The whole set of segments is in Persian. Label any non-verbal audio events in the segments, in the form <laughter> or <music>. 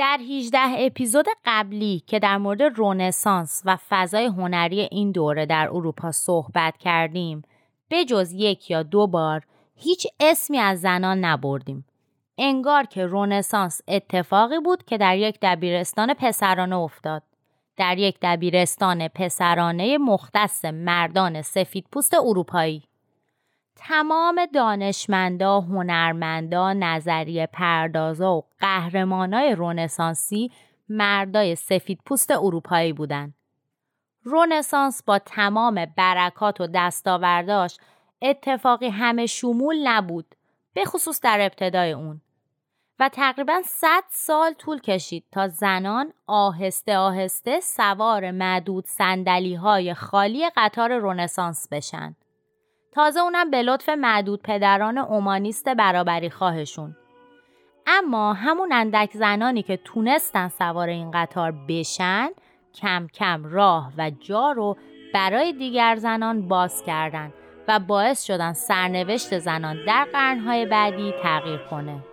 در 18 اپیزود قبلی که در مورد رونسانس و فضای هنری این دوره در اروپا صحبت کردیم به جز یک یا دو بار هیچ اسمی از زنان نبردیم. انگار که رونسانس اتفاقی بود که در یک دبیرستان پسرانه افتاد. در یک دبیرستان پسرانه مختص مردان سفید پوست اروپایی. تمام دانشمندا، هنرمندا، نظریه پردازا و قهرمانای رونسانسی مردای سفید پوست اروپایی بودند. رونسانس با تمام برکات و دستاورداش اتفاقی همه شمول نبود به خصوص در ابتدای اون و تقریبا 100 سال طول کشید تا زنان آهسته آهسته سوار معدود سندلی های خالی قطار رونسانس بشن تازه اونم به لطف معدود پدران اومانیست برابری خواهشون اما همون اندک زنانی که تونستن سوار این قطار بشن کم کم راه و جا رو برای دیگر زنان باز کردند و باعث شدن سرنوشت زنان در قرنهای بعدی تغییر کنه.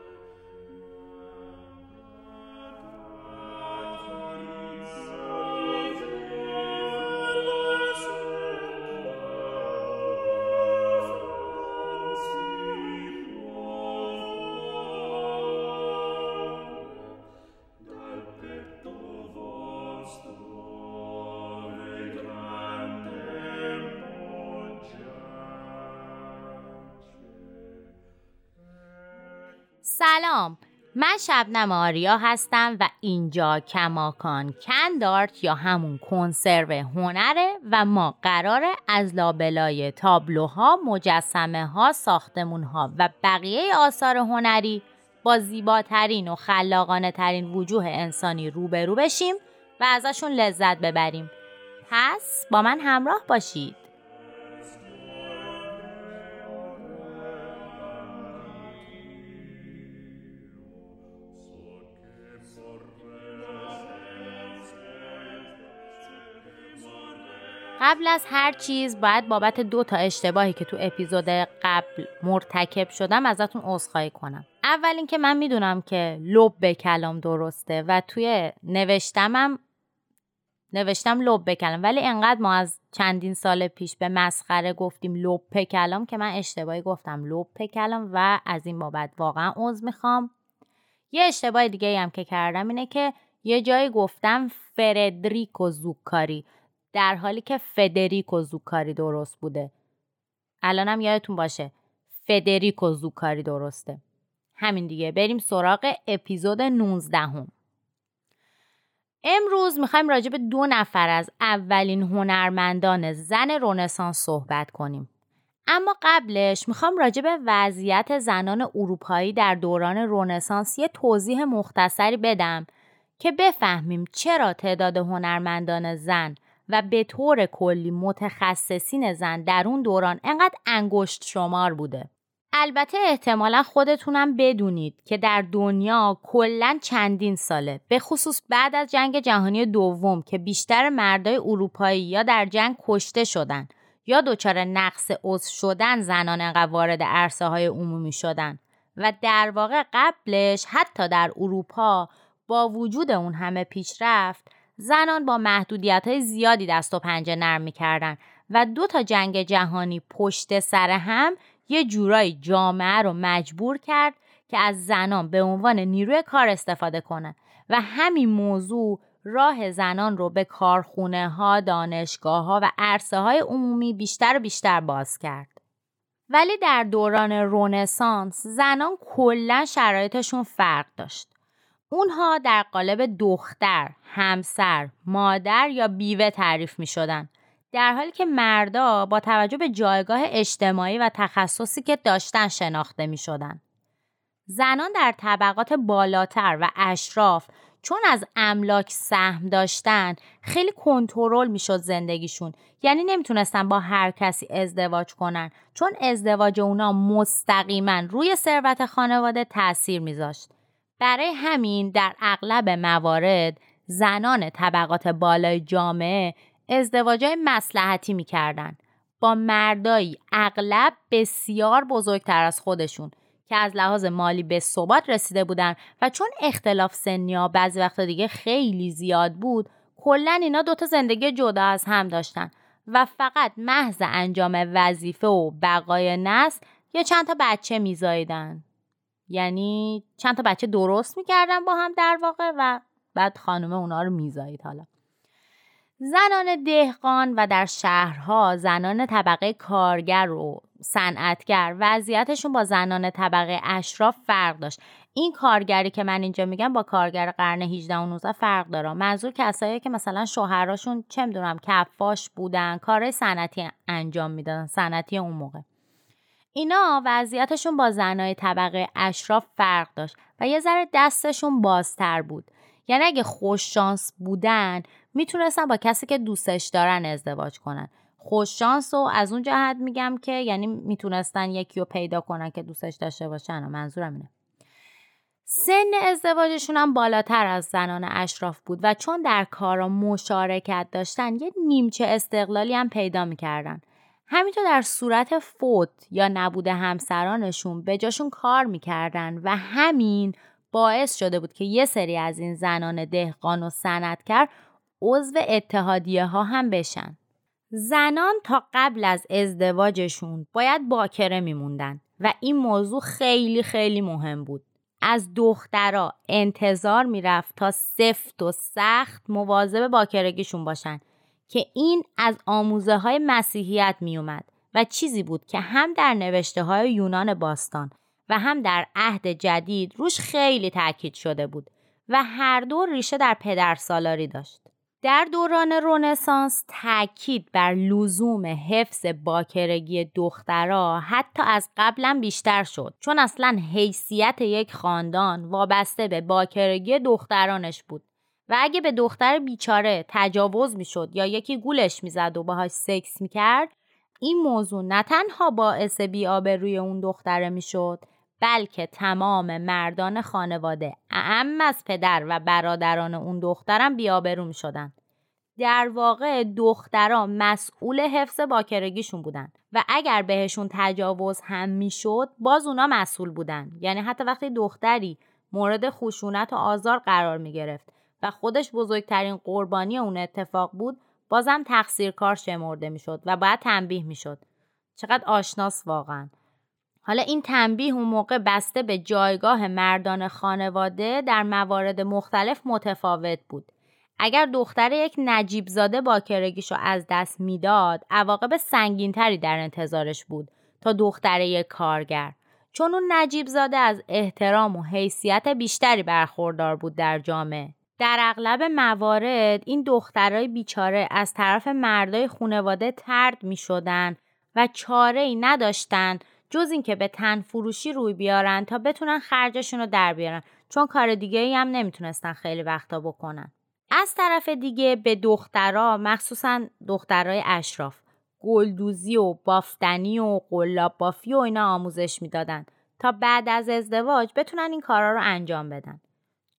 سلام. من شبنم آریا هستم و اینجا کماکان کندارت یا همون کنسرو هنره و ما قراره از لابلای تابلوها، مجسمه ها، ساختمون ها و بقیه آثار هنری با زیباترین و خلاقانه ترین وجوه انسانی روبرو بشیم و ازشون لذت ببریم. پس با من همراه باشید. قبل از هر چیز باید بابت دو تا اشتباهی که تو اپیزود قبل مرتکب شدم ازتون عذرخواهی کنم. اول اینکه من می‌دونم که لب به کلام درسته و توی نوشتمم نوشتم لب به کلام ولی انقدر ما از چندین سال پیش به مسخره گفتیم لب کلام که من اشتباهی گفتم لب کلام و از این بابت واقعا عذر می‌خوام. یه اشتباه دیگه هم که کردم اینه که یه جایی گفتم فردریکو زوکاری. در حالی که فدریکو زوکاری درست بوده. الانم یادتون باشه فدریکو زوکاری درسته. همین دیگه بریم سراغ اپیزود 19 هم. امروز می‌خوایم راجع به دو نفر از اولین هنرمندان زن رونسانس صحبت کنیم. اما قبلش می‌خوام راجع به وضعیت زنان اروپایی در دوران رونسانس یه توضیح مختصری بدم که بفهمیم چرا تعداد هنرمندان زن و به طور کلی متخصصین زن در اون دوران انقدر انگشت شمار بوده. البته احتمالا خودتونم بدونید که در دنیا کلا چندین ساله به خصوص بعد از جنگ جهانی دوم که بیشتر مردای اروپایی یا در جنگ کشته شدن یا دچار نقص عضو شدن زنان انقدر وارد عرصه های عمومی شدن و در واقع قبلش حتی در اروپا با وجود اون همه پیشرفت زنان با محدودیت های زیادی دست و پنجه نرم می‌کردن و دو تا جنگ جهانی پشت سر هم یه جورایی جامعه رو مجبور کرد که از زنان به عنوان نیروی کار استفاده کنه و همین موضوع راه زنان رو به کارخونه ها، دانشگاه ها و عرصه های عمومی بیشتر و بیشتر باز کرد. ولی در دوران رونسانس زنان کلا شرایطشون فرق داشت. اونها در قالب دختر، همسر، مادر یا بیوه تعریف می شدن. در حالی که مردا با توجه به جایگاه اجتماعی و تخصصی که داشتن شناخته می شدن. زنان در طبقات بالاتر و اشراف چون از املاک سهم داشتن خیلی کنترل می‌شد زندگیشون یعنی نمی‌تونستن با هر کسی ازدواج کنن چون ازدواج اونا مستقیما روی ثروت خانواده تاثیر میذاشت برای همین در اغلب موارد زنان طبقات بالای جامعه ازدواجای مسلحتی می‌کردن. با مردایی اغلب بسیار بزرگتر از خودشون که از لحاظ مالی به ثبات رسیده بودن و چون اختلاف سنی ها بعضی وقتا دیگه خیلی زیاد بود کلا اینا دوتا زندگی جدا از هم داشتن و فقط محض انجام وظیفه و بقای نسل یا چند تا بچه میزایدن یعنی چند تا بچه درست می‌کردن با هم در واقع و بعد خانم اونا رو میزایید حالا. زنان دهقان و در شهرها زنان طبقه کارگر و صنعتگر وضعیتشون با زنان طبقه اشراف فرق داشت. این کارگری که من اینجا میگم با کارگر قرن 18 و 19 فرق داره. منظور کسایی که مثلا شوهراشون چه می‌دونم کفاش بودن کار صنعتی انجام می‌دادن صنعتی اون موقع. اینا وضعیتشون با زنای طبقه اشراف فرق داشت و یه ذره دستشون بازتر بود. یعنی اگه خوششانس بودن می‌تونستن با کسی که دوستش دارن ازدواج کنن. خوششانس و از اون جهت میگم که یعنی می‌تونستن یکی رو پیدا کنن که دوستش داشته باشن و منظورم اینه. سن ازدواجشون هم بالاتر از زنان اشراف بود و چون در کارا مشارکت داشتن یه نیمچه استقلالی هم پیدا می‌کردن. همینطور در صورت فوت یا نبوده همسرانشون به جاشون کار می‌کردن و همین باعث شده بود که یه سری از این زنان دهقان و صنعتگر عضو اتحادیه ها هم بشن. زنان تا قبل از ازدواجشون باید باکره میموندن و این موضوع خیلی خیلی مهم بود. از دخترها انتظار می‌رفت تا سفت و سخت مواظب باکرگیشون باشن که این از آموزه های مسیحیت میومد و چیزی بود که هم در نوشته های یونان باستان و هم در عهد جدید روش خیلی تاکید شده بود و هر دو ریشه در پدر سالاری داشت. در دوران رونسانس تاکید بر لزوم حفظ باکرگی دخترها حتی از قبلا بیشتر شد چون اصلا حیثیت یک خاندان وابسته به باکرگی دخترانش بود و اگه به دختر بیچاره تجاوز می‌شد یا یکی گولش می‌زد و باهاش سکس می‌کرد این موضوع نه تنها باعث بیآبروی اون دختره می‌شد بلکه تمام مردان خانواده اعم از پدر و برادران اون دخترم بیابرو می شدن. در واقع دخترها مسئول حفظ باکرگیشون بودن و اگر بهشون تجاوز هم می‌شد باز اونا مسئول بودن یعنی حتی وقتی دختری مورد خشونت و آزار قرار می گرفت و خودش بزرگترین قربانی اون اتفاق بود بازم تقصیر کار شمرده می‌شد و باید تنبیه می‌شد. چقدر آشناس واقعا. حالا این تنبیه اون موقع بسته به جایگاه مردان خانواده در موارد مختلف متفاوت بود. اگر دختر یک نجیب زاده باکرگیشو از دست می‌داد عواقب سنگینتری در انتظارش بود تا دختر یک کارگر. چون اون نجیب زاده از احترام و حیثیت بیشتری برخوردار بود در جامعه. در اغلب موارد این دخترای بیچاره از طرف مردای خانواده ترد می شدن و چاره ای نداشتند جز اینکه به تن فروشی روی بیارن تا بتونن خرجشون رو در بیارن. چون کار دیگه ای هم نمی‌تونستن خیلی وقتا بکنن. از طرف دیگه به دخترها مخصوصا دخترای اشراف گلدوزی و بافتنی و قلاب بافی و اینا آموزش می‌دادن تا بعد از ازدواج بتونن این کارا رو انجام بدن.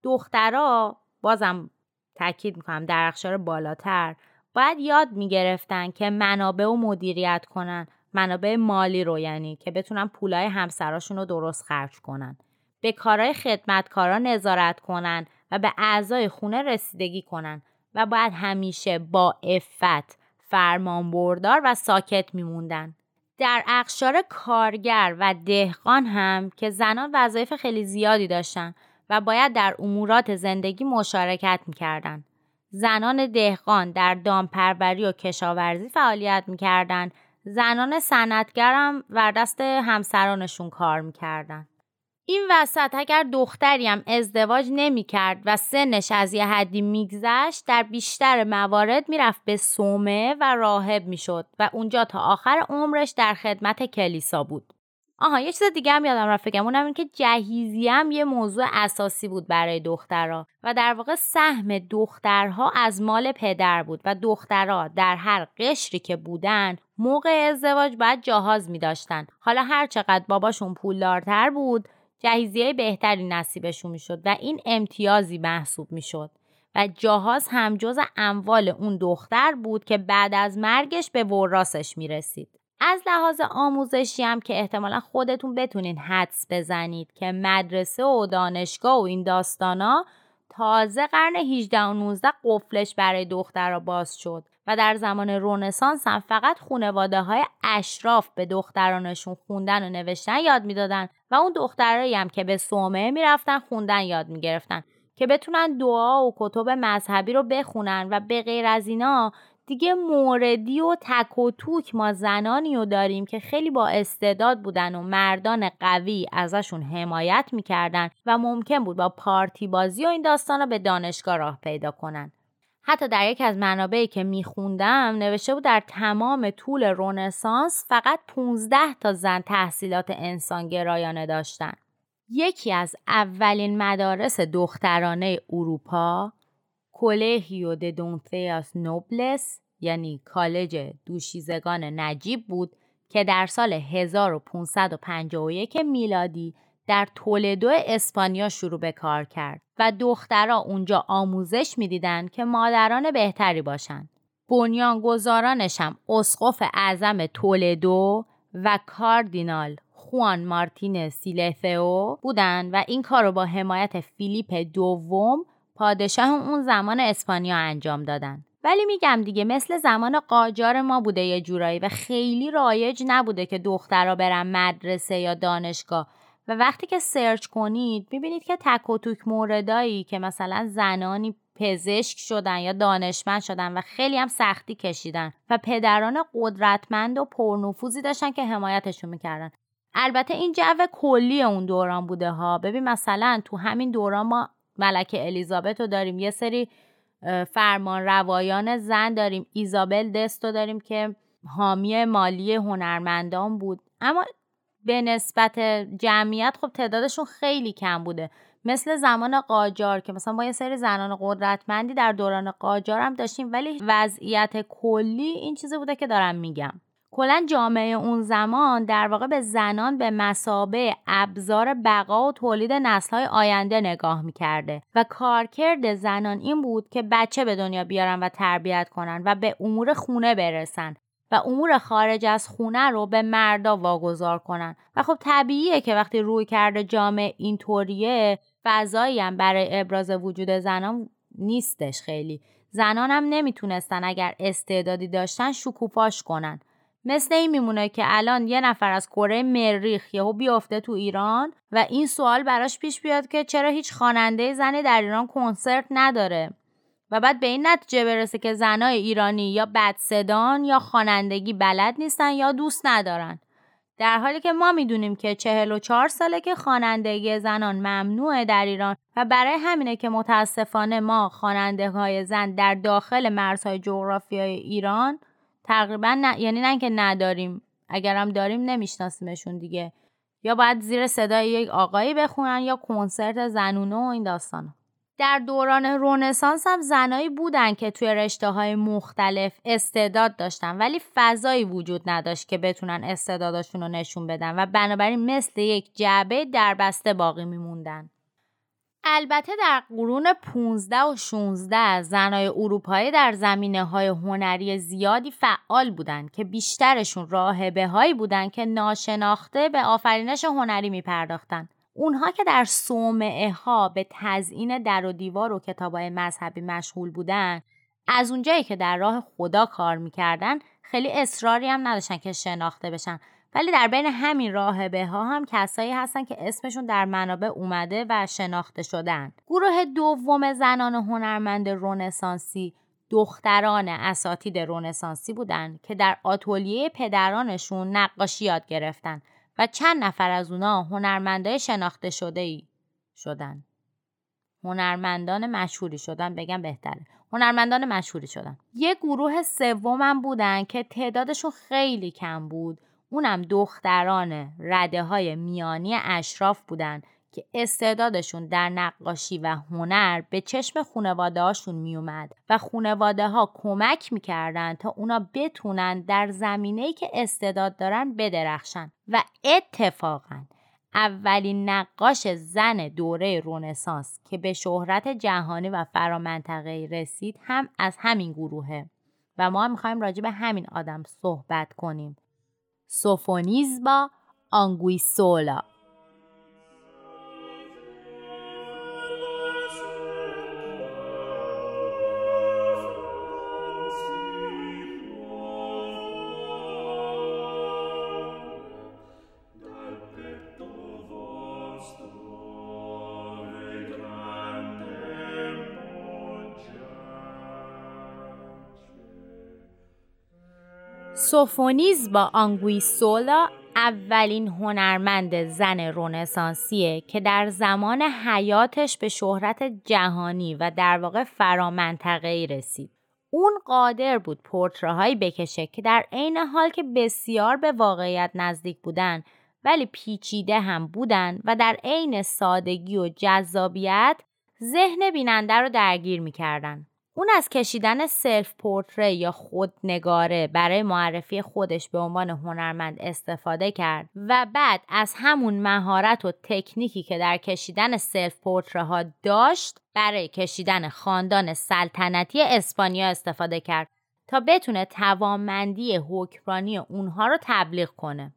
دخترها بازم تاکید می‌کنم در اخشار بالاتر. باید یاد می‌گرفتن که منابع و مدیریت کنن. منابع مالی رو یعنی که بتونن پولای همسراشون رو درست خرج کنن. به کارهای خدمتکارا نظارت کنن و به اعضای خونه رسیدگی کنن و باید همیشه با افت فرمان بردار و ساکت میموندن. در اقشار کارگر و دهقان هم که زنان وظایف خیلی زیادی داشتن و باید در امورات زندگی مشارکت می‌کردن. زنان دهقان در دامپروری و کشاورزی فعالیت می‌کردند. زنان صنعتگرم و دست همسرانشون کار می‌کردن این وسط اگر دختری هم ازدواج نمی‌کرد و سنش از یه حدی میگذشت در بیشتر موارد می‌رفت به سومه و راهب می‌شد و اونجا تا آخر عمرش در خدمت کلیسا بود. آها یه چیز دیگه هم یادم رفت بگم. اونم این که جهیزی هم یه موضوع اساسی بود برای دخترها و در واقع سهم دخترها از مال پدر بود و دخترها در هر قشری که بودن موقع ازدواج باید جهاز می داشتن حالا هر چقدر باباشون پولدارتر بود جهیزیه بهتری نصیبشون می شد و این امتیازی محسوب می شد و جهاز هم جز اموال اون دختر بود که بعد از مرگش به وراسش می رسید. از لحاظ آموزشی هم که احتمالا خودتون بتونین حدس بزنید که مدرسه و دانشگاه و این داستانا تازه قرن 18 و 19 قفلش برای دخترها باز شد و در زمان رونسانس هم فقط خونواده های اشراف به دخترانشون خوندن و نوشتن یاد می‌دادن و اون دخترایی هم که به صومعه می‌رفتن خوندن یاد می‌گرفتن که بتونن دعا و کتب مذهبی رو بخونن و به غیر از اینا دیگه موردی و تک و توک ما زنانی رو داریم که خیلی با استعداد بودن و مردان قوی ازشون حمایت می‌کردن و ممکن بود با پارتی بازی و این داستان رو به دانشگاه راه پیدا کنن. حتی در یک از منابعی که میخوندم نوشته بود در تمام طول رونسانس فقط 15 تا زن تحصیلات انسانگرایانه داشتن. یکی از اولین مدارس دخترانه اروپا کولهیو د دونتیاس نوبلس یعنی کالج دوشیزگان نجیب بود که در سال 1551 میلادی در تولدو اسپانیا شروع به کار کرد و دخترها اونجا آموزش می‌دیدند که مادران بهتری باشند. بنیانگذارانش هم اسقف اعظم تولدو و کاردینال خوان مارتین سیلفئو بودند و این کار رو با حمایت فیلیپ دوم پادشاه اون زمان اسپانیا انجام دادن. ولی میگم دیگه مثل زمان قاجار ما بوده یه جورایی و خیلی رایج نبوده که دخترها برن مدرسه یا دانشگاه. و وقتی که سرچ کنید می‌بینید که تک و توک موردایی که مثلا زنانی پزشک شدن یا دانشمند شدن و خیلی هم سختی کشیدن و پدران قدرتمند و پرنفوذی داشتن که حمایتشون می‌کردن. البته این جو کلی اون دوران بوده ها. ببین مثلا تو همین دوران ما ملکه الیزابت رو داریم. یه سری فرمان روایان زن داریم. ایزابل دستو داریم که حامی مالی هنرمندان بود. اما به نسبت جمعیت خب تعدادشون خیلی کم بوده. مثل زمان قاجار که مثلا با یه سری زنان قدرتمندی در دوران قاجار هم داشتیم ولی وضعیت کلی این چیزی بوده که دارم میگم. کلا جامعه اون زمان در واقع به زنان به مسابه ابزار بقا و تولید نسلهای آینده نگاه می‌کرده و کارکرد زنان این بود که بچه به دنیا بیارن و تربیت کنن و به امور خونه برسن و امور خارج از خونه رو به مردا واگذار کنن. و خب طبیعیه که وقتی روی کرده جامعه اینطوریه فضایی هم برای ابراز وجود زنان نیستش خیلی. زنان هم نمی‌تونستن اگر استعدادی داشتن شکوفاش کنن. مثل این میمونه که الان یه نفر از کره مریخ یهو بیافته تو ایران و این سوال براش پیش بیاد که چرا هیچ خواننده زنی در ایران کنسرت نداره و بعد به این نتیجه برسه که زنای ایرانی یا بدصدان یا خوانندگی بلد نیستن یا دوست ندارن. در حالی که ما می‌دونیم که چهل و چهار ساله که خوانندگی زنان ممنوعه در ایران و برای همینه که متاسفانه ما خواننده های زن در داخل مرزهای جغرافیای ایران تقریبا نه یعنی نه که نداریم اگرم داریم نمیشناسیمشون دیگه یا باید زیر صدای یک آقایی بخونن یا کنسرت زنونه و این داستان در دوران رونسانس هم زنایی بودن که توی رشته های مختلف استعداد داشتن ولی فضایی وجود نداشت که بتونن استعداداشون رو نشون بدن و بنابراین مثل یک جعبه در بسته باقی میموندن. البته در قرون 15 و 16 زنای اروپایی در زمینه های هنری زیادی فعال بودند که بیشترشون راهبه هایی بودند که ناشناخته به آفرینش هنری می پرداختن. اونها که در صومعه ها به تزئین در و دیوار و کتاب های مذهبی مشغول بودن از اونجایی که در راه خدا کار می‌کردن خیلی اصراری هم نداشتن که شناخته بشن ولی در بین همین راهبه ها هم کسایی هستن که اسمشون در منابع اومده و شناخته شدن گروه دوم زنان هنرمند رونسانسی دختران اساتید رونسانسی بودند که در آتولیه پدرانشون نقاشی یاد گرفتن و چند نفر از اونا هنرمندای شناخته شده ای شدن. هنرمندان مشهوری شدن بگم بهتره. هنرمندان مشهوری شدن. یه گروه سومم بودن که تعدادشون خیلی کم بود. اونم دختران رده های میانی اشراف بودن که استعدادشون در نقاشی و هنر به چشم خونواده هاشون میومد و خونواده ها کمک می‌کردن تا اونا بتونن در زمینه که استعداد دارن بدرخشن و اتفاقا اولین نقاش زن دوره رونسانس که به شهرت جهانی و فرامنطقه رسید هم از همین گروهه. و ما هم می‌خوایم راجع به همین آدم صحبت کنیم. سوفونیزبا آنگویسولا. سوفونیز با آنگویسولا اولین هنرمند زن رونسانسیه که در زمان حیاتش به شهرت جهانی و در واقع فرامنطقه‌ای رسید. اون قادر بود پورترهایی بکشه که در عین حال که بسیار به واقعیت نزدیک بودن ولی پیچیده هم بودن و در عین سادگی و جذابیت ذهن بیننده رو درگیر می‌کردن. اون از کشیدن self پورتره یا خودنگاره برای معرفی خودش به عنوان هنرمند استفاده کرد و بعد از همون مهارت و تکنیکی که در کشیدن self پورتره ها داشت برای کشیدن خاندان سلطنتی اسپانیا استفاده کرد تا بتونه توانمندی حکمرانی اونها رو تبلیغ کنه.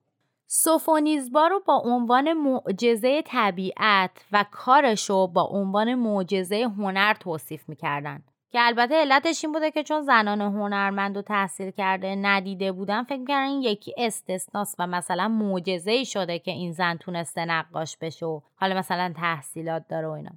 سوفونیزبا رو با عنوان معجزه طبیعت و کارش رو با عنوان معجزه هنر توصیف می‌کردن. که البته علتش این بوده که چون زنان هنرمند و تحصیل کرده ندیده بودن فکر این یکی استثناست و مثلا معجزه ای شده که این زن تونسته نقاش بشه و حالا مثلا تحصیلات داره و اینا.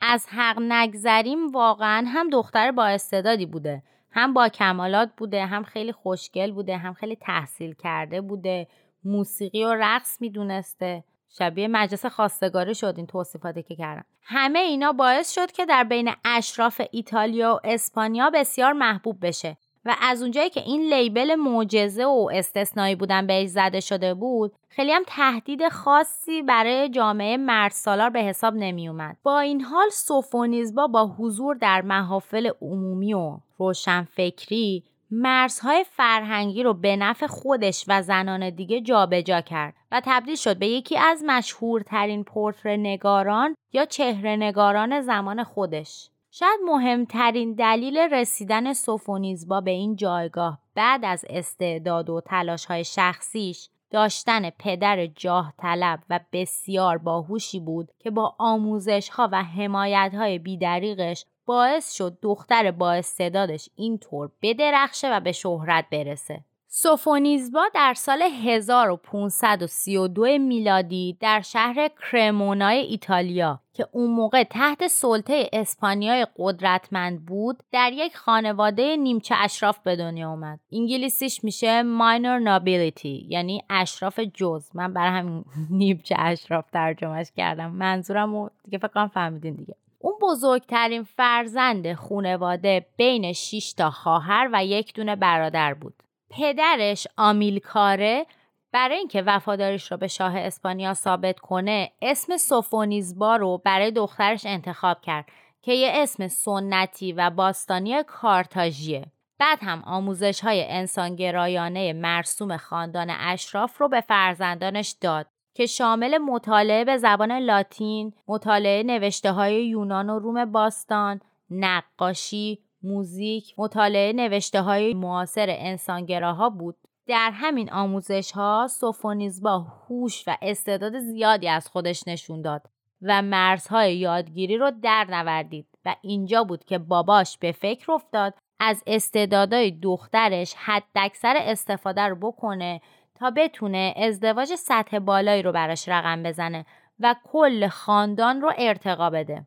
از حق نگذریم واقعا هم دختر با استعدادی بوده هم با کمالات بوده هم خیلی خوشگل بوده هم خیلی تحصیل کرده بوده موسیقی و رقص می‌دونسته. شبیه مجلس خواستگاری شد این توصیفاتی که کردم همه اینا باعث شد که در بین اشراف ایتالیا و اسپانیا بسیار محبوب بشه و از اونجایی که این لیبل معجزه و استثنایی بودن بهش زده شده بود خیلی هم تهدید خاصی برای جامعه مرد سالار به حساب نمی اومد. با این حال سوفونیزبا با حضور در محافل عمومی و روشنفکری مرزهای فرهنگی رو به نفع خودش و زنان دیگه جابجا جا کرد و تبدیل شد به یکی از مشهورترین پورتر نگاران یا چهره نگاران زمان خودش. شاید مهمترین دلیل رسیدن سوفونیزبا به این جایگاه بعد از استعداد و تلاش های شخصیش داشتن پدر جاه طلب و بسیار باهوشی بود که با آموزش ها و حمایت های بیدریقش باعث شد دختر با استعدادش اینطور بدرخشه و به شهرت برسه. سوفونیزبا در سال 1532 میلادی در شهر کرمونای ایتالیا که اون موقع تحت سلطه اسپانیای قدرتمند بود در یک خانواده نیمچه اشراف به دنیا اومد. انگلیسیش میشه ماینور نابیلیتی یعنی اشراف جز. من برای همین <laughs> نیمچه اشراف ترجمهش کردم. منظورم رو دیگه فکر فهمیدین دیگه. اون بزرگترین فرزند خونواده بین 6 تا خواهر و یک دونه برادر بود. پدرش آمیلکاره برای اینکه وفاداریش رو به شاه اسپانیا ثابت کنه اسم سوفونیزبا رو برای دخترش انتخاب کرد که یه اسم سنتی و باستانی کارتاژیه. بعد هم آموزش های انسانگرایانه مرسوم خاندان اشراف رو به فرزندانش داد که شامل مطالعه به زبان لاتین، مطالعه نوشته های یونان و روم باستان، نقاشی، موزیک، مطالعه نوشته های معاصر انسانگراها بود. در همین آموزش ها سوفونیز با هوش و استعداد زیادی از خودش نشون داد و مرزهای یادگیری رو در نوردید و اینجا بود که باباش به فکر افتاد از استعدادهای دخترش حداکثر استفاده رو بکنه تا بتونه ازدواج سطح بالایی رو براش رقم بزنه و کل خاندان رو ارتقا بده.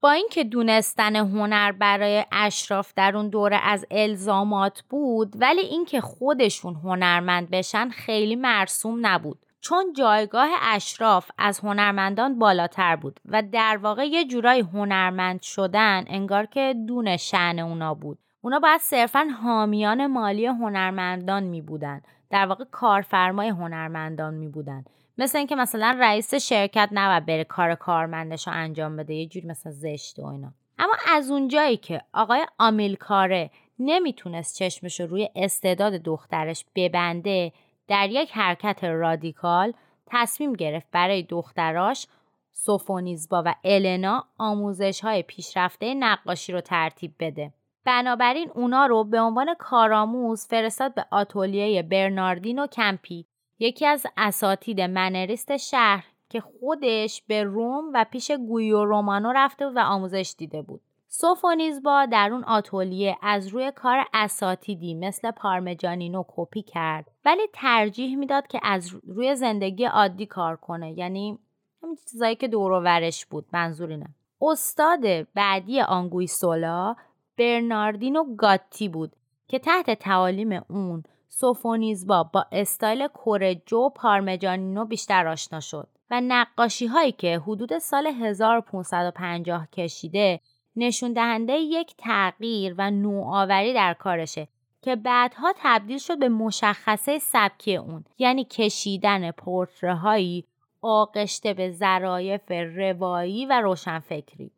با اینکه دونستن هنر برای اشراف در اون دوره از الزامات بود ولی اینکه خودشون هنرمند بشن خیلی مرسوم نبود. چون جایگاه اشراف از هنرمندان بالاتر بود و در واقع یه جورای هنرمند شدن انگار که دون شعن اونا بود. اونا باید صرفا حامیان مالی هنرمندان می بودن در واقع کارفرمای هنرمندان می بودن مثل اینکه مثلا رئیس شرکت نباید بره کار کارمندش رو انجام بده یه جوری مثلا زشت و اینا اما از اونجایی که آقای آمیلکاره نمی‌تونست چشمش رو روی استعداد دخترش ببنده در یک حرکت رادیکال تصمیم گرفت برای دختراش سوفونیزبا و النا آموزش های پیشرفته نقاشی رو ترتیب بده. بنابراین اونا رو به عنوان کارآموز فرستاد به آتلیه برناردینو کمپی یکی از اساتید mannerist شهر که خودش به روم و پیش جولیو رومانو رفته و آموزش دیده بود. سوفونیزبا در اون آتلیه از روی کار اساتیدی مثل پارمجانینو کپی کرد ولی ترجیح می‌داد که از روی زندگی عادی کار کنه یعنی همین چیزایی که دور ورش بود منظور اینه استاد بعدی آنگوی سولا برناردینو گاتی بود که تحت تعالیم اون سوفونیزبا با استایل کورجو و پارمجانینو بیشتر آشنا شد و نقاشی هایی که حدود سال 1550 کشیده نشون دهنده یک تغییر و نوآوری در کارشه که بعدها تبدیل شد به مشخصه سبکی اون یعنی کشیدن پورترهایی آغشته به ظرایف روایی و روشنفکری.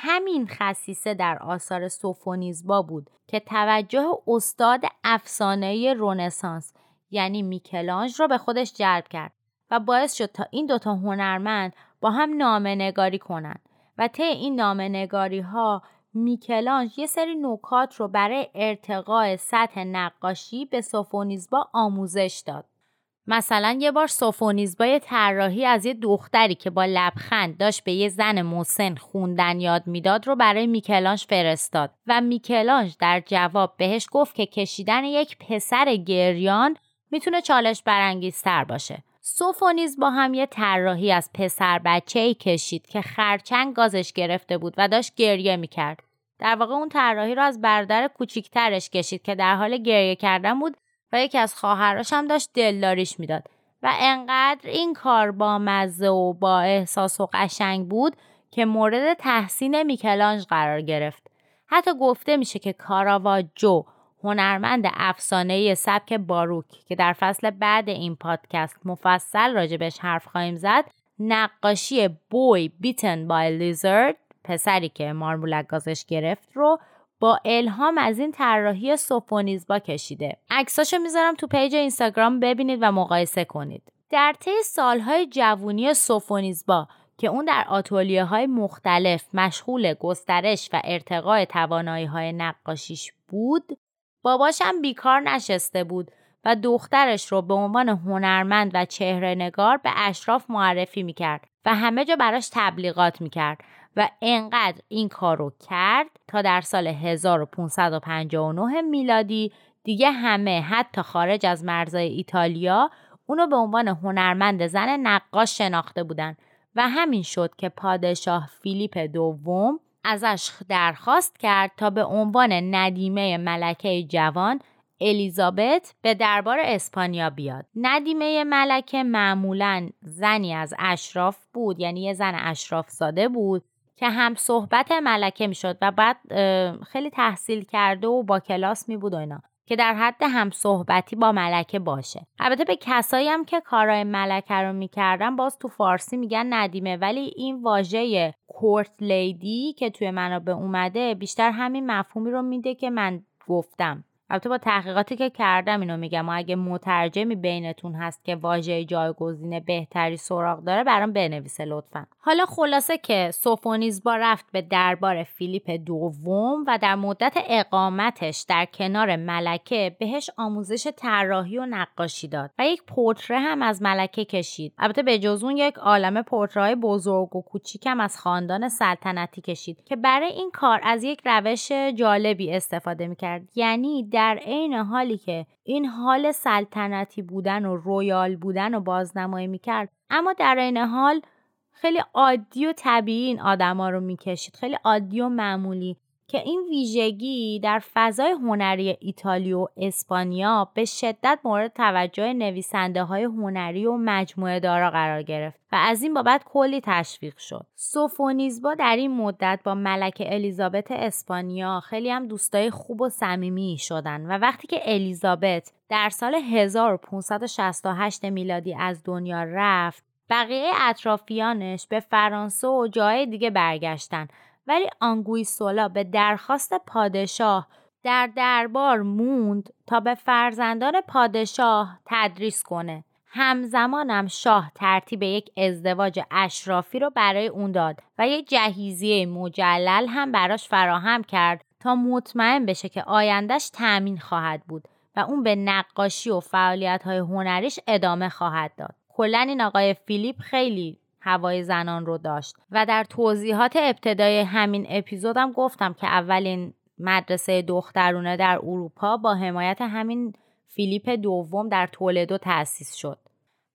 همین خصیصه در آثار سوفونیزبا بود که توجه استاد افسانه رونسانس یعنی میکلانج را به خودش جلب کرد و باعث شد تا این دوتا هنرمند با هم نامه نگاری کنند و طی این نامه نگاری ها میکلانج یه سری نکات رو برای ارتقاء سطح نقاشی به سوفونیزبا آموزش داد. مثلا یه بار سوفونیزبا یه طراحی از یه دختری که با لبخند داشت به یه زن مسن خوندن یاد می‌داد رو برای میکلانج فرستاد و میکلانج در جواب بهش گفت که کشیدن یک پسر گریان می‌تونه چالش برانگیزتر باشه. سوفونیز با هم یه طراحی از پسر بچه ای کشید که خرچنگ گازش گرفته بود و داشت گریه می‌کرد. در واقع اون طراحی رو از برادر کوچیکترش کشید که در حال گریه کردن بود و یکی از خواهرش هم داشت دلداریش می‌داد و انقدر این کار با مزه و با احساس و قشنگ بود که مورد تحسین میکلانج قرار گرفت. حتی گفته میشه که کاراواجو هنرمند افسانه سبک باروک که در فصل بعد این پادکست مفصل راجبش حرف خواهیم زد نقاشی بوی بیتن بای لیزرد پسری که مارمولک گازش گرفت رو با الهام از این طراحی سوفونیزبا کشیده. عکساشو می‌ذارم تو پیج اینستاگرام ببینید و مقایسه کنید. در طی سالهای جوونی سوفونیزبا که اون در آتولیه های مختلف مشغول گسترش و ارتقاء توانایی های نقاشیش بود باباشم بیکار نشسته بود و دخترش رو به عنوان هنرمند و چهره نگار به اشراف معرفی می‌کرد و همه جا براش تبلیغات می‌کرد. و انقدر این کار رو کرد تا در سال 1559 میلادی دیگه همه حتی خارج از مرزهای ایتالیا اونو به عنوان هنرمند زن نقاش شناخته بودن و همین شد که پادشاه فیلیپ دوم ازش درخواست کرد تا به عنوان ندیمه ملکه جوان الیزابت به دربار اسپانیا بیاد. ندیمه ملکه معمولا زنی از اشراف بود یعنی یه زن اشراف ساده بود. که هم صحبت ملکه می‌شد و بعد خیلی تحصیل کرده و با کلاس می بود و اینا که در حد هم صحبتی با ملکه باشه. البته به کسایی هم که کارهای ملکه رو می‌کردن باز تو فارسی میگن ندیمه ولی این واژه کورت لیدی که توی منابع اومده بیشتر همین مفهومی رو میده که من گفتم. البته با تحقیقاتی که کردم اینو میگم. و اگه مترجمی بینتون هست که واژه جایگزین بهتری سراغ داره برام بنویسه لطفا. حالا خلاصه که سوفونیزبا رفت به دربار فیلیپ دوم و در مدت اقامتش در کنار ملکه بهش آموزش طراحی و نقاشی داد و یک پورتره هم از ملکه کشید. البته به جز اون یک عالم پورتره‌های بزرگ و کوچیکم از خاندان سلطنتی کشید که برای این کار از یک روش جالبی استفاده می‌کرد. یعنی در عین حالی که این حال سلطنتی بودن و royal بودن و بازنمایی می‌کرد اما در عین حال خیلی عادی و طبیعی این آدما رو می‌کشید. خیلی عادی و معمولی. که این ویژگی در فضای هنری ایتالیا و اسپانیا به شدت مورد توجه نویسنده های هنری و مجموعه دارا قرار گرفت و از این بابت کلی تشویق شد. سوفونیزبا در این مدت با ملکه الیزابت اسپانیا خیلی هم دوستای خوب و صمیمی شدن و وقتی که الیزابت در سال 1568 میلادی از دنیا رفت بقیه اطرافیانش به فرانسه و جای دیگه برگشتن ولی آنگویسولا به درخواست پادشاه در دربار موند تا به فرزندان پادشاه تدریس کنه. همزمانم شاه ترتیب یک ازدواج اشرافی رو برای اون داد و یک جهیزیه مجلل هم براش فراهم کرد تا مطمئن بشه که آیندهش تأمین خواهد بود و اون به نقاشی و فعالیت های هنریش ادامه خواهد داد. کلا این آقای فیلیپ خیلی هوای زنان رو داشت و در توضیحات ابتدای همین اپیزودم گفتم که اولین مدرسه دخترونه در اروپا با حمایت همین فیلیپ دوم در تولدو تأسیس شد.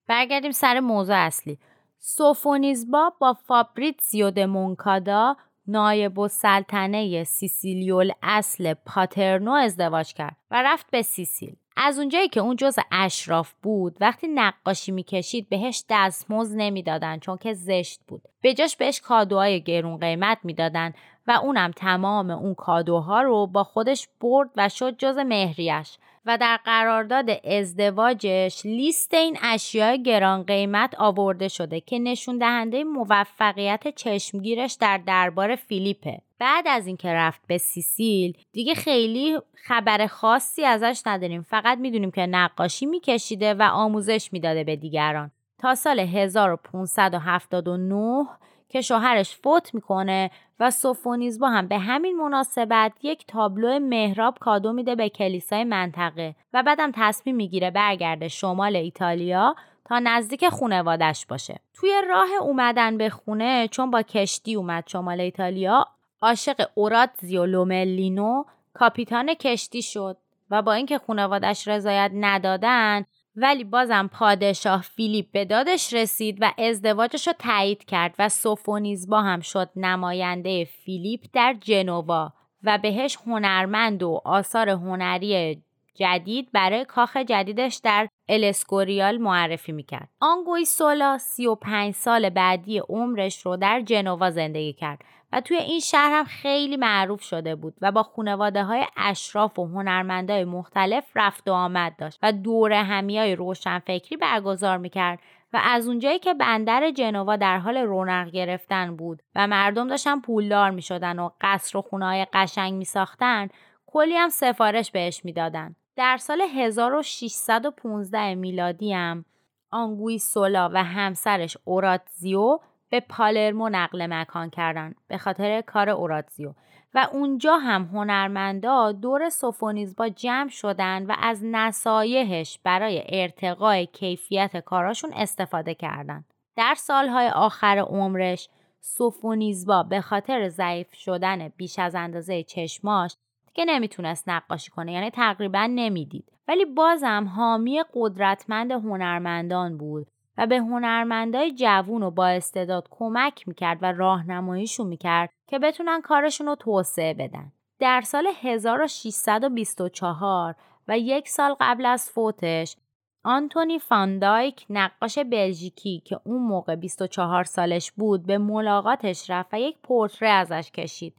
برگردیم سر موضوع اصلی. سوفونیزبا با فابریتزیو د مونکادا نایب السلطنه سیسیلی الاصل پاترنو ازدواج کرد و رفت به سیسیل. از اونجایی که اون جز اشراف بود وقتی نقاشی می‌کشید بهش دستمزد نمی‌دادن چون که زشت بود. به جاش بهش کادوهای گرون قیمت می‌دادن و اونم تمام اون کادوها رو با خودش برد و شد جز مهریش و در قرارداد ازدواجش لیست این اشیاء گران قیمت آورده شده که نشون دهنده موفقیت چشمگیرش در دربار فیلیپه. بعد از اینکه رفت به سیسیل دیگه خیلی خبر خاصی ازش نداریم. فقط می‌دونیم که نقاشی میکشیده و آموزش می‌داده به دیگران. تا سال 1579 که شوهرش فوت می‌کنه و سوفونیزبا هم به همین مناسبت یک تابلو محراب کادو میده به کلیسای منطقه و بعدم تصمیم می‌گیره برگرده شمال ایتالیا تا نزدیک خونوادش باشه. توی راه اومدن به خونه چون با کشتی اومد شمال ایتالیا عاشق اوراتزیو لوملینو کاپیتان کشتی شد و با اینکه خانوادش رضایت ندادن ولی بازم پادشاه فیلیپ به دادش رسید و ازدواجش رو تایید کرد و سوفونیزبا هم شد نماینده فیلیپ در جنوا و بهش هنرمند و آثار هنری جدید برای کاخ جدیدش در الاسکوریال معرفی می‌کرد. آنگوی سولا 35 سال بعدی عمرش رو در جنوا زندگی کرد و توی این شهر هم خیلی معروف شده بود و با خانواده های اشراف و هنرمندای مختلف رفت و آمد داشت و دور همی های روشنفکری برگزار می‌کرد و از اونجایی که بندر جنوا در حال رونق گرفتن بود و مردم داشتن پولدار می شدن و قصر و خونه های قشنگ می ساختن کلی هم سفارش بهش می‌دادن. در سال 1615 میلادی هم آنگوی سولا و همسرش اوراتزیو به پالرمو نقل مکان کردن به خاطر کار اوراتزیو و اونجا هم هنرمندا دور سوفونیزبا جمع شدن و از نصایحش برای ارتقای کیفیت کاراشون استفاده کردند. در سالهای آخر عمرش سوفونیزبا به خاطر ضعیف شدن بیش از اندازه چشماش که نمی‌تونست نقاشی کنه یعنی تقریبا نمی‌دید ولی بازم حامی قدرتمند هنرمندان بود و به هنرمندای جوون و با استعداد کمک می‌کرد و راهنماییشون می‌کرد که بتونن کارشون رو توسعه بدن. در سال 1624 و یک سال قبل از فوتش آنتونی فاندایک نقاش بلژیکی که اون موقع 24 سالش بود به ملاقاتش رفت و یک پورتره ازش کشید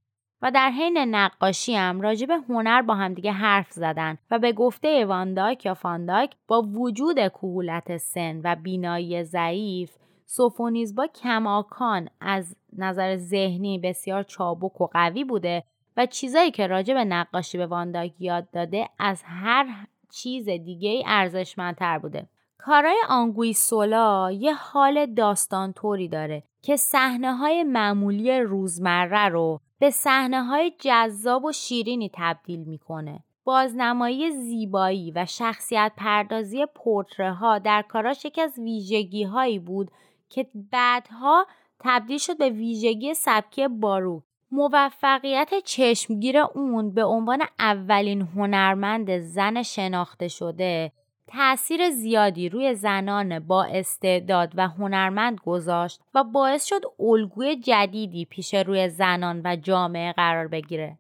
و در حین نقاشی هم راجع به هنر با همدیگه حرف زدن و به گفته وانداک یا فانداک با وجود کهولت سن و بینایی ضعیف با کماکان از نظر ذهنی بسیار چابک و قوی بوده و چیزایی که راجع به نقاشی به وانداک یاد داده از هر چیز دیگه ارزشمندتر بوده. کارای آنگوی سولا یه حال داستان طوری داره که صحنه های معمولی روزمره رو به صحنه های جذاب و شیرینی تبدیل می‌کنه. بازنمایی زیبایی و شخصیت پردازی پورتره ها در کاراش یکی از ویژگی هایی بود که بعدها تبدیل شد به ویژگی سبکی باروک. موفقیت چشمگیر اون به عنوان اولین هنرمند زن شناخته شده تأثیر زیادی روی زنان با استعداد و هنرمند گذاشت و باعث شد الگوی جدیدی پیش روی زنان و جامعه قرار بگیره.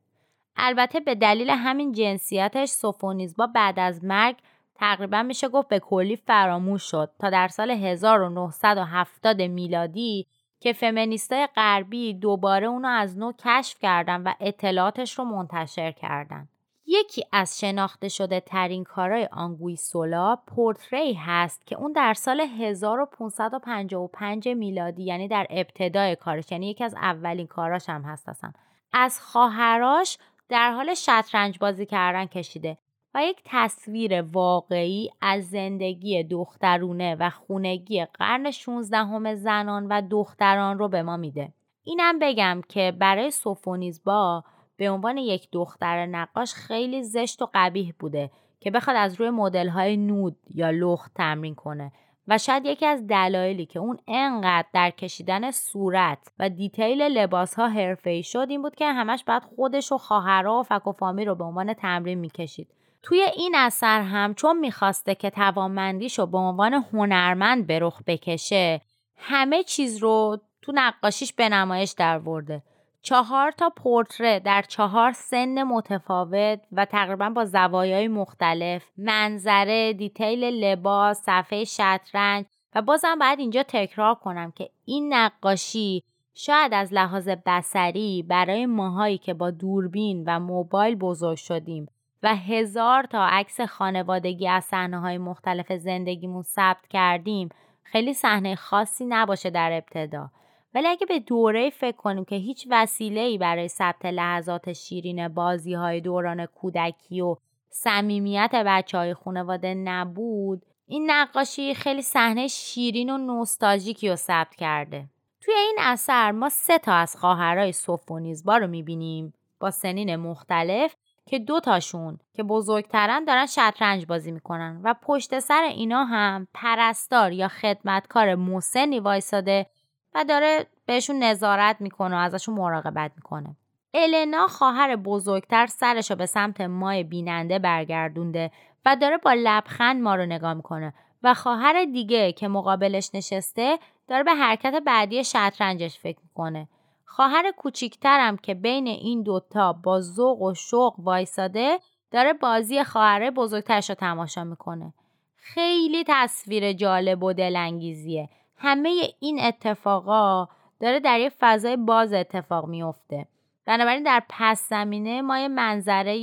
البته به دلیل همین جنسیتش سوفونیزبا بعد از مرگ تقریبا میشه گفت به کلی فراموش شد تا در سال 1970 میلادی که فمینیستای غربی دوباره اونو از نو کشف کردن و اطلاعاتش رو منتشر کردن. یکی از شناخته شده ترین کارهای آنگوی سولا پورتری هست که اون در سال 1555 میلادی یعنی در ابتدای کارش یعنی یکی از اولین کاراش هم هست اصلا از خواهراش در حال شطرنج بازی کردن کشیده و یک تصویر واقعی از زندگی دخترونه و خونگی قرن 16 همه زنان و دختران رو به ما میده. اینم بگم که برای سوفونیزبا به عنوان یک دختر نقاش خیلی زشت و قبیح بوده که بخواد از روی مدل های نود یا لخت تمرین کنه و شاید یکی از دلایلی که اون انقدر در کشیدن صورت و دیتیل لباس ها حرفه‌ای شد این بود که همش بعد خودش و خواهرها و فک و فامی رو به عنوان تمرین می‌کشید. توی این اثر هم چون می‌خواسته که توانمندیش رو به عنوان هنرمند به رخ بکشه همه چیز رو تو نقاشیش به نمایش در ورده چهار تا پورتره در چهار سن متفاوت و تقریبا با زوایای مختلف منظره دیتیل لباس صفحه شطرنج و بازم باید اینجا تکرار کنم که این نقاشی شاید از لحاظ بسری برای ماهایی که با دوربین و موبایل بزرگ شدیم و هزار تا عکس خانوادگی از صحنه های مختلف زندگیمون ثبت کردیم خیلی صحنه خاصی نباشه در ابتدا. ولی اگه به دوره فکر کنیم که هیچ وسیله ای برای ثبت لحظات شیرین بازی های دوران کودکی و صمیمیت بچه های خانواده نبود این نقاشی خیلی صحنه شیرین و نوستالژیکی رو ثبت کرده. توی این اثر ما سه تا از خواهرای سوفونیزبا رو می‌بینیم. با سنین مختلف که دو تاشون که بزرگترن دارن شطرنج بازی می‌کنن و پشت سر اینا هم پرستار یا خدمتکار موسنی وایساده و داره بهشون نظارت می‌کنه و ازشون مراقبت می‌کنه. النا خواهر بزرگتر سرش به سمت مای بیننده برگردونده و داره با لبخند ما رو نگاه می‌کنه و خواهر دیگه که مقابلش نشسته داره به حرکت بعدی شطرنجش فکر می‌کنه. خواهر کوچیکترم که بین این دوتا با ذوق و شوق وایساده داره بازی خواهر بزرگترش رو تماشا می‌کنه. خیلی تصویر جالب و دلانگیزیه. همه این اتفاقا داره در یه فضای باز اتفاق میفته بنابراین در پس زمینه ما یه منظره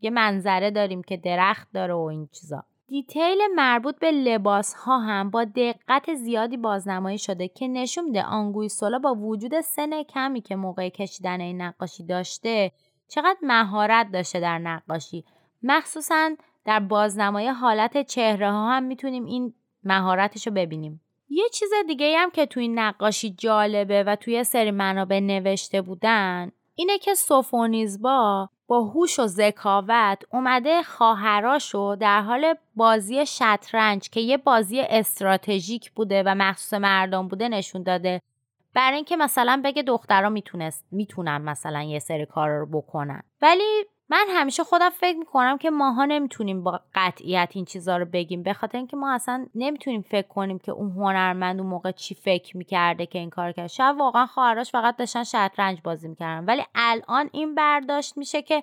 یه منظره داریم که درخت داره و این چیزا. دیتیل مربوط به لباس ها هم با دقت زیادی بازنمایی شده که نشون میده آنگوی سولا با وجود سن کمی که موقع کشیدن این نقاشی داشته چقدر مهارت داشته در نقاشی. مخصوصا در بازنمایی حالت چهره ها هم می‌تونیم این مهارتش رو ببینیم. یه چیز دیگه هم که توی نقاشی جالبه و توی سری منابع نوشته بودن اینه که سوفونیزبا با هوش و ذکاوت اومده خواهراشو در حال بازی شطرنج که یه بازی استراتژیک بوده و مخصوص مردم بوده نشون داده. برای اینکه مثلا بگه دخترها می‌تونست می‌تونن مثلا یه سری کار رو بکنن. ولی من همیشه خودم فکر می‌کنم که ماها نمی‌تونیم با قطعیت این چیزها رو بگیم به خاطر اینکه ما اصلا نمی‌تونیم فکر کنیم که اون هنرمند اون موقع چی فکر می‌کرده که این کار کرد. شاید واقعا خواهرش فقط داشتن شطرنج بازی می‌کردن. ولی الان این برداشت میشه که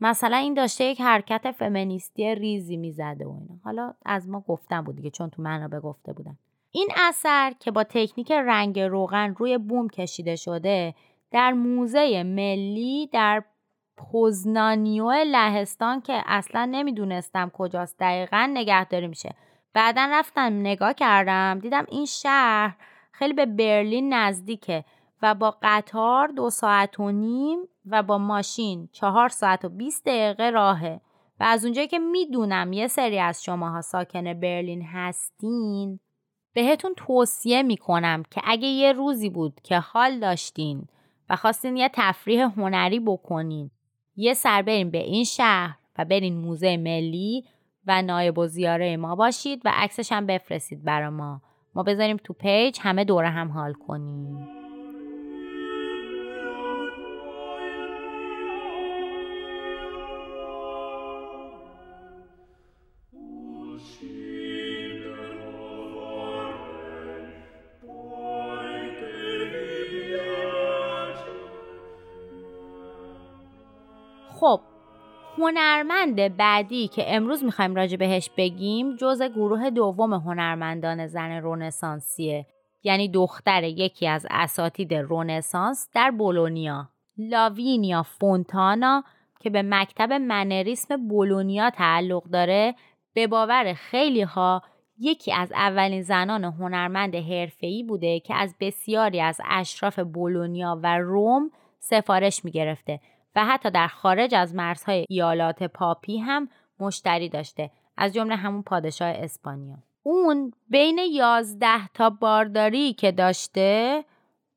مثلا این داشته یک حرکت فمینیستی ریزی می‌زده و اینا. حالا از ما گفتن بود دیگه چون تو منابع گفته بودن. این اثر که با تکنیک رنگ روغن روی بوم کشیده شده در موزه ملی در پوزنانیو لهستان که اصلا نمی‌دونستم کجاست دقیقا نگهداری میشه. بعدا رفتم نگاه کردم دیدم این شهر خیلی به برلین نزدیکه و با قطار دو ساعت و نیم و با ماشین چهار ساعت و 20 دقیقه راهه. و از اونجایی که می‌دونم یه سری از شماها ساکن برلین هستین بهتون توصیه می‌کنم که اگه یه روزی بود که حال داشتین و خواستین یه تفریح هنری بکنین یه سر بریم به این شهر و برین موزه ملی و نایب و زیاره ما باشید و عکسش هم بفرستید برا ما. ما بذاریم تو پیج همه دوره هم حال کنیم. خب هنرمند بعدی که امروز می‌خوایم راجع بهش بگیم جز گروه دوم هنرمندان زن رونسانسیه یعنی دختر یکی از اساتید رونسانس در بولونیا. لاوینیا فونتانا که به مکتب منریسم بولونیا تعلق داره به باور خیلی ها یکی از اولین زنان هنرمند حرفه‌ای بوده که از بسیاری از اشراف بولونیا و روم سفارش می‌گرفته. و حتی در خارج از مرزهای ایالات پاپی هم مشتری داشته از جمله همون پادشاه اسپانیا. اون بین یازده تا بارداری که داشته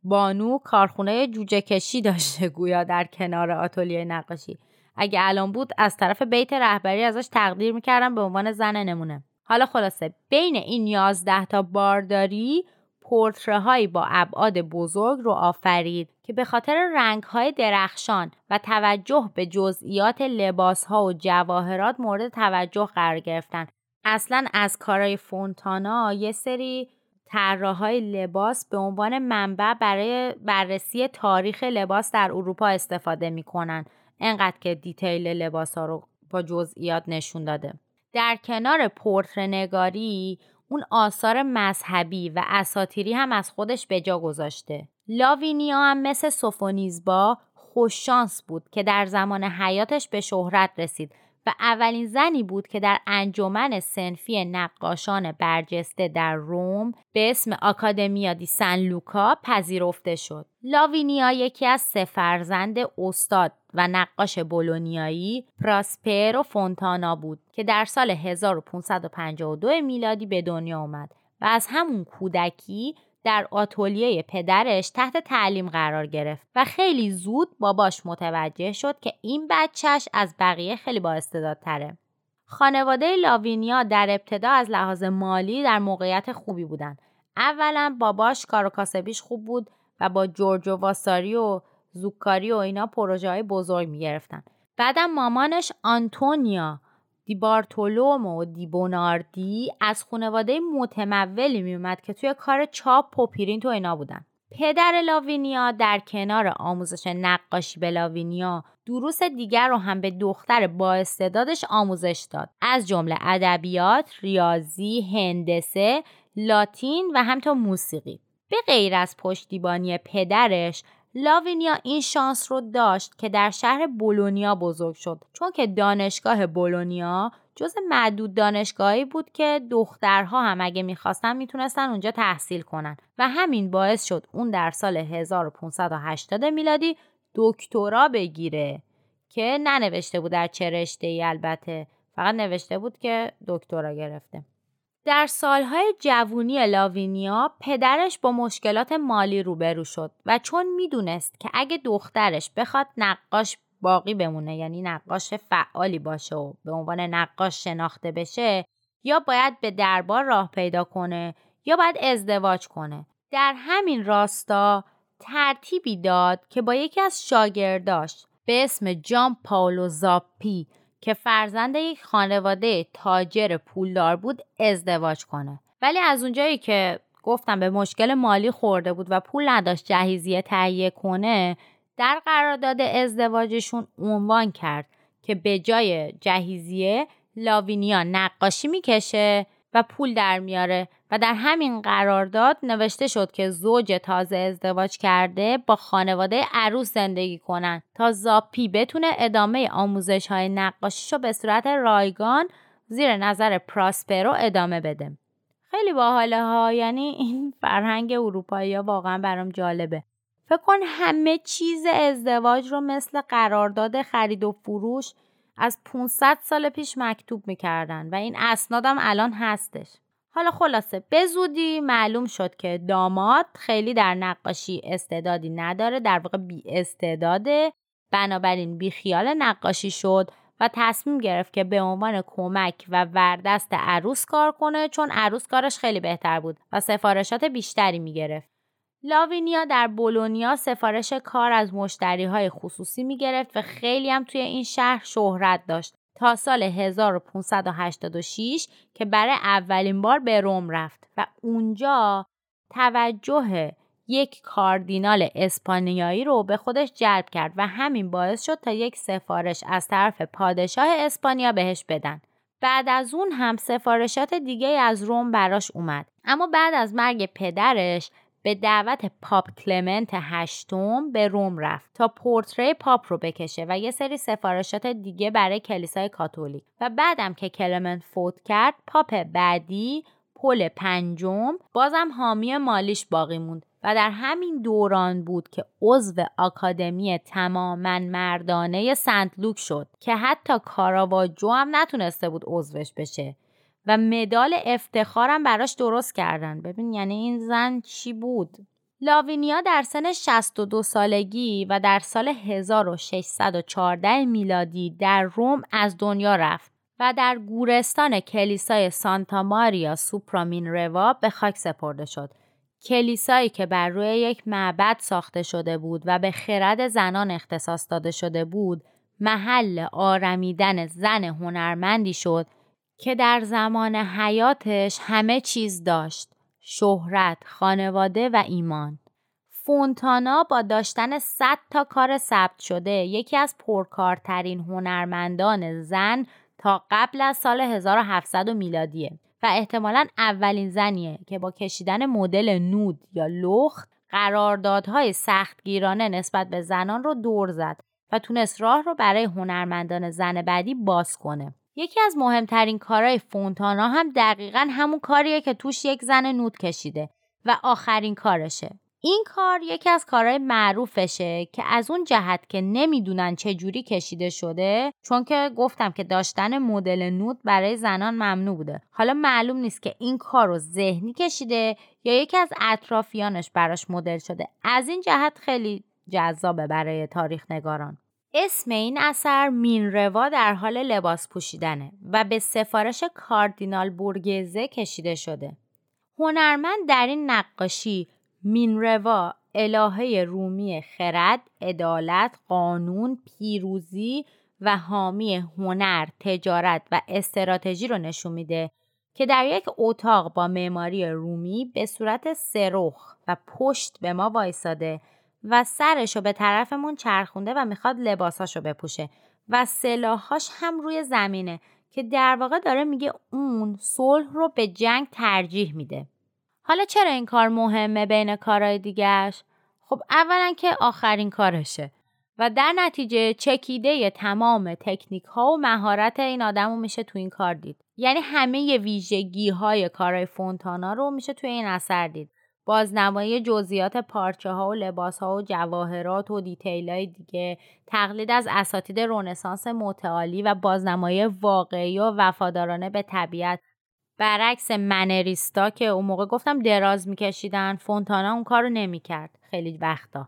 بانو کارخونه جوجه کشی داشته گویا در کنار آتلیه نقاشی. اگه الان بود از طرف بیت رهبری ازش تقدیر می‌کردم به عنوان زن نمونه. حالا خلاصه بین این یازده تا بارداری پورتره با ابعاد بزرگ رو آفرید. که به خاطر رنگ های درخشان و توجه به جزئیات لباس ها و جواهرات مورد توجه قرار گرفتن. اصلا از کارای فونتانا یه سری طراحهای لباس به عنوان منبع برای بررسی تاریخ لباس در اروپا استفاده می‌کنن. انقدر که دیتیل لباس ها رو با جزئیات نشون داده. در کنار پورترنگاری اون آثار مذهبی و اساتیری هم از خودش به جا گذاشته. لاوینیا هم مثل سوفونیزبا خوششانس بود که در زمان حیاتش به شهرت رسید و اولین زنی بود که در انجمن سنفی نقاشان برجسته در روم به اسم آکادمیا دی سن لوکا پذیرفته شد. لاوینیا یکی از سه فرزند استاد و نقاش بولونیایی پراسپرو فونتانا بود که در سال 1552 میلادی به دنیا آمد و از همون کودکی در آتولیه پدرش تحت تعلیم قرار گرفت و خیلی زود باباش متوجه شد که این بچهش از بقیه خیلی با تره. خانواده لاوینیا در ابتدا از لحاظ مالی در موقعیت خوبی بودن. اولا باباش کار و کاسبیش خوب بود و با جورجو واساری و زوکاری و اینا پروژه های بزرگ می‌گرفتن. بعدم مامانش آنتونیا دی بارتولومو و دی بوناردی از خانواده متمولی میومد که توی کار چاپ و پرینت و اینا بودن. پدر لاوینیا در کنار آموزش نقاشی به لاوینیا دروس دیگر رو هم به دختر با استعدادش آموزش داد از جمله ادبیات، ریاضی، هندسه، لاتین و همتا موسیقی. به غیر از پشتیبانی پدرش لاوینیا این شانس رو داشت که در شهر بولونیا بزرگ شد چون که دانشگاه بولونیا جز معدود دانشگاهی بود که دخترها هم اگه می‌خواستن می‌تونستن اونجا تحصیل کنن. و همین باعث شد اون در سال 1580 میلادی دکترا بگیره که ننوشته بود در چه رشته ای البته. فقط نوشته بود که دکترا گرفته. در سالهای جوونی لاوینیا پدرش با مشکلات مالی روبرو شد و چون می‌دونست که اگه دخترش بخواد نقاش باقی بمونه یعنی نقاش فعالی باشه و به عنوان نقاش شناخته بشه یا باید به دربار راه پیدا کنه یا باید ازدواج کنه. در همین راستا ترتیبی داد که با یکی از شاگرداش به اسم جان پاولو زاپی که فرزند یک خانواده تاجر پولدار بود ازدواج کنه. ولی از اونجایی که گفتم به مشکل مالی خورده بود و پول نداشت جهیزیه تهیه کنه در قرارداد ازدواجشون عنوان کرد که به جای جهیزیه لاوینیا نقاشی می‌کشه و پول در میاره و در همین قرارداد نوشته شد که زوج تازه ازدواج کرده با خانواده عروس زندگی کنن تا زاپی بتونه ادامه آموزش های نقاشیشو به صورت رایگان زیر نظر پراسپرو ادامه بده. خیلی باحاله ها یعنی این فرهنگ اروپایی ها واقعا برام جالبه. فکر کن همه چیز ازدواج رو مثل قرارداد خرید و فروش از 500 سال پیش مکتوب می‌کردن و این اسنادم الان هستش. حالا خلاصه به معلوم شد که داماد خیلی در نقاشی استعدادی نداره در واقع بی استعداده بنابراین بی خیال نقاشی شد و تصمیم گرفت که به عنوان کمک و وردست عروس کار کنه چون عروس کارش خیلی بهتر بود و سفارشات بیشتری می گرفت. لاوینیا در بولونیا سفارش کار از مشتری های خصوصی می گرفت و خیلی هم توی این شهر شهرت داشت تا سال 1586 که برای اولین بار به روم رفت و اونجا توجه یک کاردینال اسپانیایی رو به خودش جلب کرد و همین باعث شد تا یک سفارش از طرف پادشاه اسپانیا بهش بدن. بعد از اون هم سفارشات دیگه از روم براش اومد. اما بعد از مرگ پدرش به دعوت پاپ کلمنت هشتم به روم رفت تا پورتره پاپ رو بکشه و یه سری سفارشات دیگه برای کلیسای کاتولیک. و بعدم که کلمنت فوت کرد پاپ بعدی پل پنجم بازم حامی مالیش باقی موند. و در همین دوران بود که عضو آکادمی تماما مردانه سنت لوک شد که حتی کاراواجو هم نتونسته بود عضوش بشه. و مدال افتخارم براش درست کردن ببین یعنی این زن چی بود لاوینیا در سن 62 سالگی و در سال 1614 میلادی در روم از دنیا رفت و در گورستان کلیسای سانتا ماریا سوپرامین روا به خاک سپرده شد. کلیسایی که بر روی یک معبد ساخته شده بود و به خرد زنان اختصاص داده شده بود، محل آرمیدن زن هنرمندی شد که در زمان حیاتش همه چیز داشت. شهرت، خانواده و ایمان. فونتانا با داشتن 100 تا کار ثبت شده یکی از پرکارترین هنرمندان زن تا قبل از سال 1700 میلادیه و احتمالا اولین زنیه که با کشیدن مدل نود یا لخت قراردادهای سختگیرانه نسبت به زنان رو دور زد و تونست راه رو برای هنرمندان زن بعدی باز کنه. یکی از مهمترین کارهای فونتانا هم دقیقا همون کاریه که توش یک زن نود کشیده و آخرین کارشه. این کار یکی از کارهای معروفشه که از اون جهت که نمی‌دونن چه جوری کشیده شده چون که گفتم که داشتن مدل نود برای زنان ممنوع بوده. حالا معلوم نیست که این کار رو ذهنی کشیده یا یکی از اطرافیانش براش مدل شده. از این جهت خیلی جذابه برای تاریخ نگاران. اسم این اثر مینروا در حال لباس پوشیدنه و به سفارش کاردینال بورگزه کشیده شده. هنرمند در این نقاشی مینروا الهه رومی خرد، عدالت، قانون، پیروزی و حامی هنر، تجارت و استراتژی رو نشون میده که در یک اتاق با معماری رومی به صورت سرخ و پشت به ما وایساده و سرشو به طرفمون چرخونده و می‌خواد لباساشو بپوشه و سلاحاش هم روی زمینه که در واقع داره میگه اون صلح رو به جنگ ترجیح میده. حالا چرا این کار مهمه بین کارهای دیگرش؟ خب اولا که آخرین کارشه و در نتیجه چکیده تمام تکنیک ها و مهارت این آدم رو میشه تو این کار دید. یعنی همه ویژگی های کارهای فونتانا رو میشه توی این اثر دید. بازنمایی جزئیات پارچه ها و لباس ها و جواهرات و detail های دیگه تقلید از اساتید رنسانس متعالی و بازنمایی واقعی و وفادارانه به طبیعت. برعکس منریستا که اون موقع گفتم دراز میکشیدن فونتانا اون کارو نمی‌کرد. خیلی وقتا.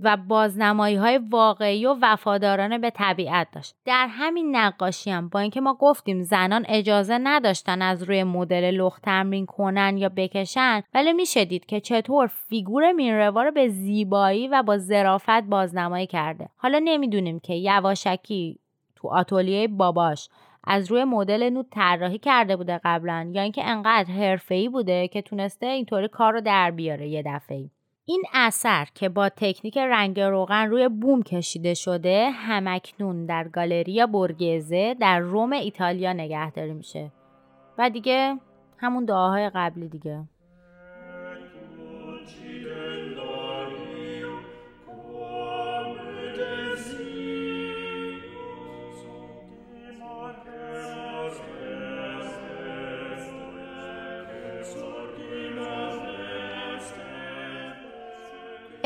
و بازنمایی های واقعی و وفادارانه به طبیعت داشت. در همین نقاشی هم با اینکه ما گفتیم زنان اجازه نداشتن از روی مدل لخت تمرین کنن یا بکشن ولی میشه دید که چطور فیگور مینروا رو به زیبایی و با ظرافت بازنمایی کرده. حالا نمی‌دونیم که یواشکی تو آتولیه باباش از روی مدل نود طراحی کرده بوده قبلا یا اینکه انقدر حرفه‌ای بوده که تونسته اینطوری کار رو در بیاره یه دفعه این اثر که با تکنیک رنگ روغن روی بوم کشیده شده همکنون در گالریا برگزه در روم ایتالیا نگهداری میشه. و دیگه همون دعاهای قبلی دیگه.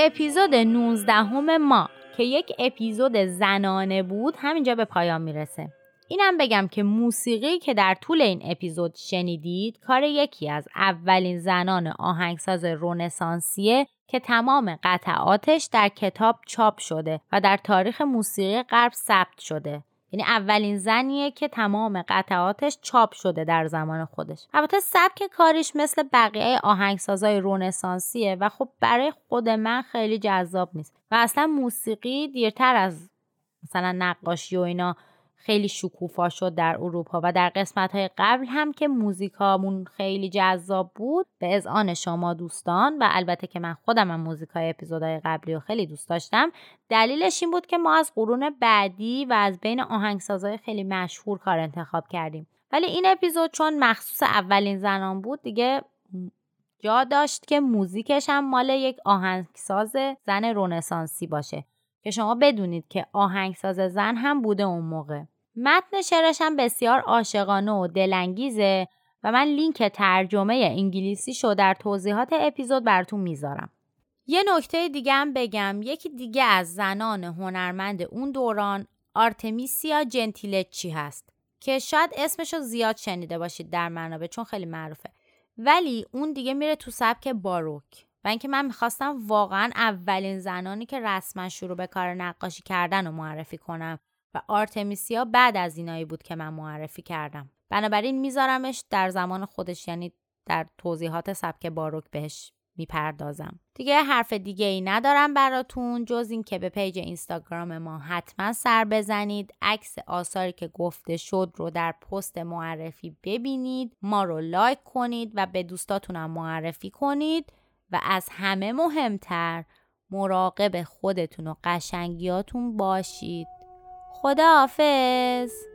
اپیزود 19 همه ما که یک اپیزود زنانه بود همینجا به پایان می‌رسه. اینم بگم که موسیقی که در طول این اپیزود شنیدید کار یکی از اولین زنان آهنگساز رونسانسیه که تمام قطعاتش در کتاب چاپ شده و در تاریخ موسیقی غرب ثبت شده. یعنی اولین زنیه که تمام قطعاتش چاپ شده در زمان خودش. البته سبک کاریش مثل بقیه آهنگسازای رونسانسیه و خب برای خود من خیلی جذاب نیست. و اصلا موسیقی دیرتر از مثلا نقاشی و اینا خیلی شکوفا شد در اروپا و در قسمت های قبل هم که موزیکامون خیلی جذاب بود به اذعان شما دوستان و البته که من خودم هم موزیک های اپیزودهای قبلی رو خیلی دوست داشتم دلیلش این بود که ما از قرون بعدی و از بین آهنگسازهای خیلی مشهور کار انتخاب کردیم. ولی این اپیزود چون مخصوص اولین زنان بود دیگه جا داشت که موزیکش هم مال یک آهنگساز زن رونسانسی باشه. که شما بدونید که آهنگساز زن هم بوده اون موقع. متن شعرش هم بسیار عاشقانه و دلانگیزه و من لینک ترجمه انگلیسی شو در توضیحات اپیزود براتون می‌ذارم. یه نکته دیگه هم بگم. یکی دیگه از زنان هنرمند اون دوران آرتمیسیا جنتیلچی هست که شاید اسمشو زیاد شنیده باشید در منابع چون خیلی معروفه. ولی اون دیگه میره تو سبک باروک و اینکه من می‌خواستم واقعا اولین زنانی که رسما شروع به کار نقاشی کردن رو معرفی کنم. و آرتمیسیا بعد از اینایی بود که من معرفی کردم. بنابراین میذارمش در زمان خودش یعنی در توضیحات سبک باروک بهش می‌پردازم. دیگه حرف دیگه ای ندارم براتون جز این که به page اینستاگرام ما حتما سر بزنید. عکس آثاری که گفته شد رو در پست معرفی ببینید ما رو like کنید و به دوستاتونم معرفی کنید و از همه مهمتر مراقب خودتون و قشنگیاتون باشید. خداحافظ.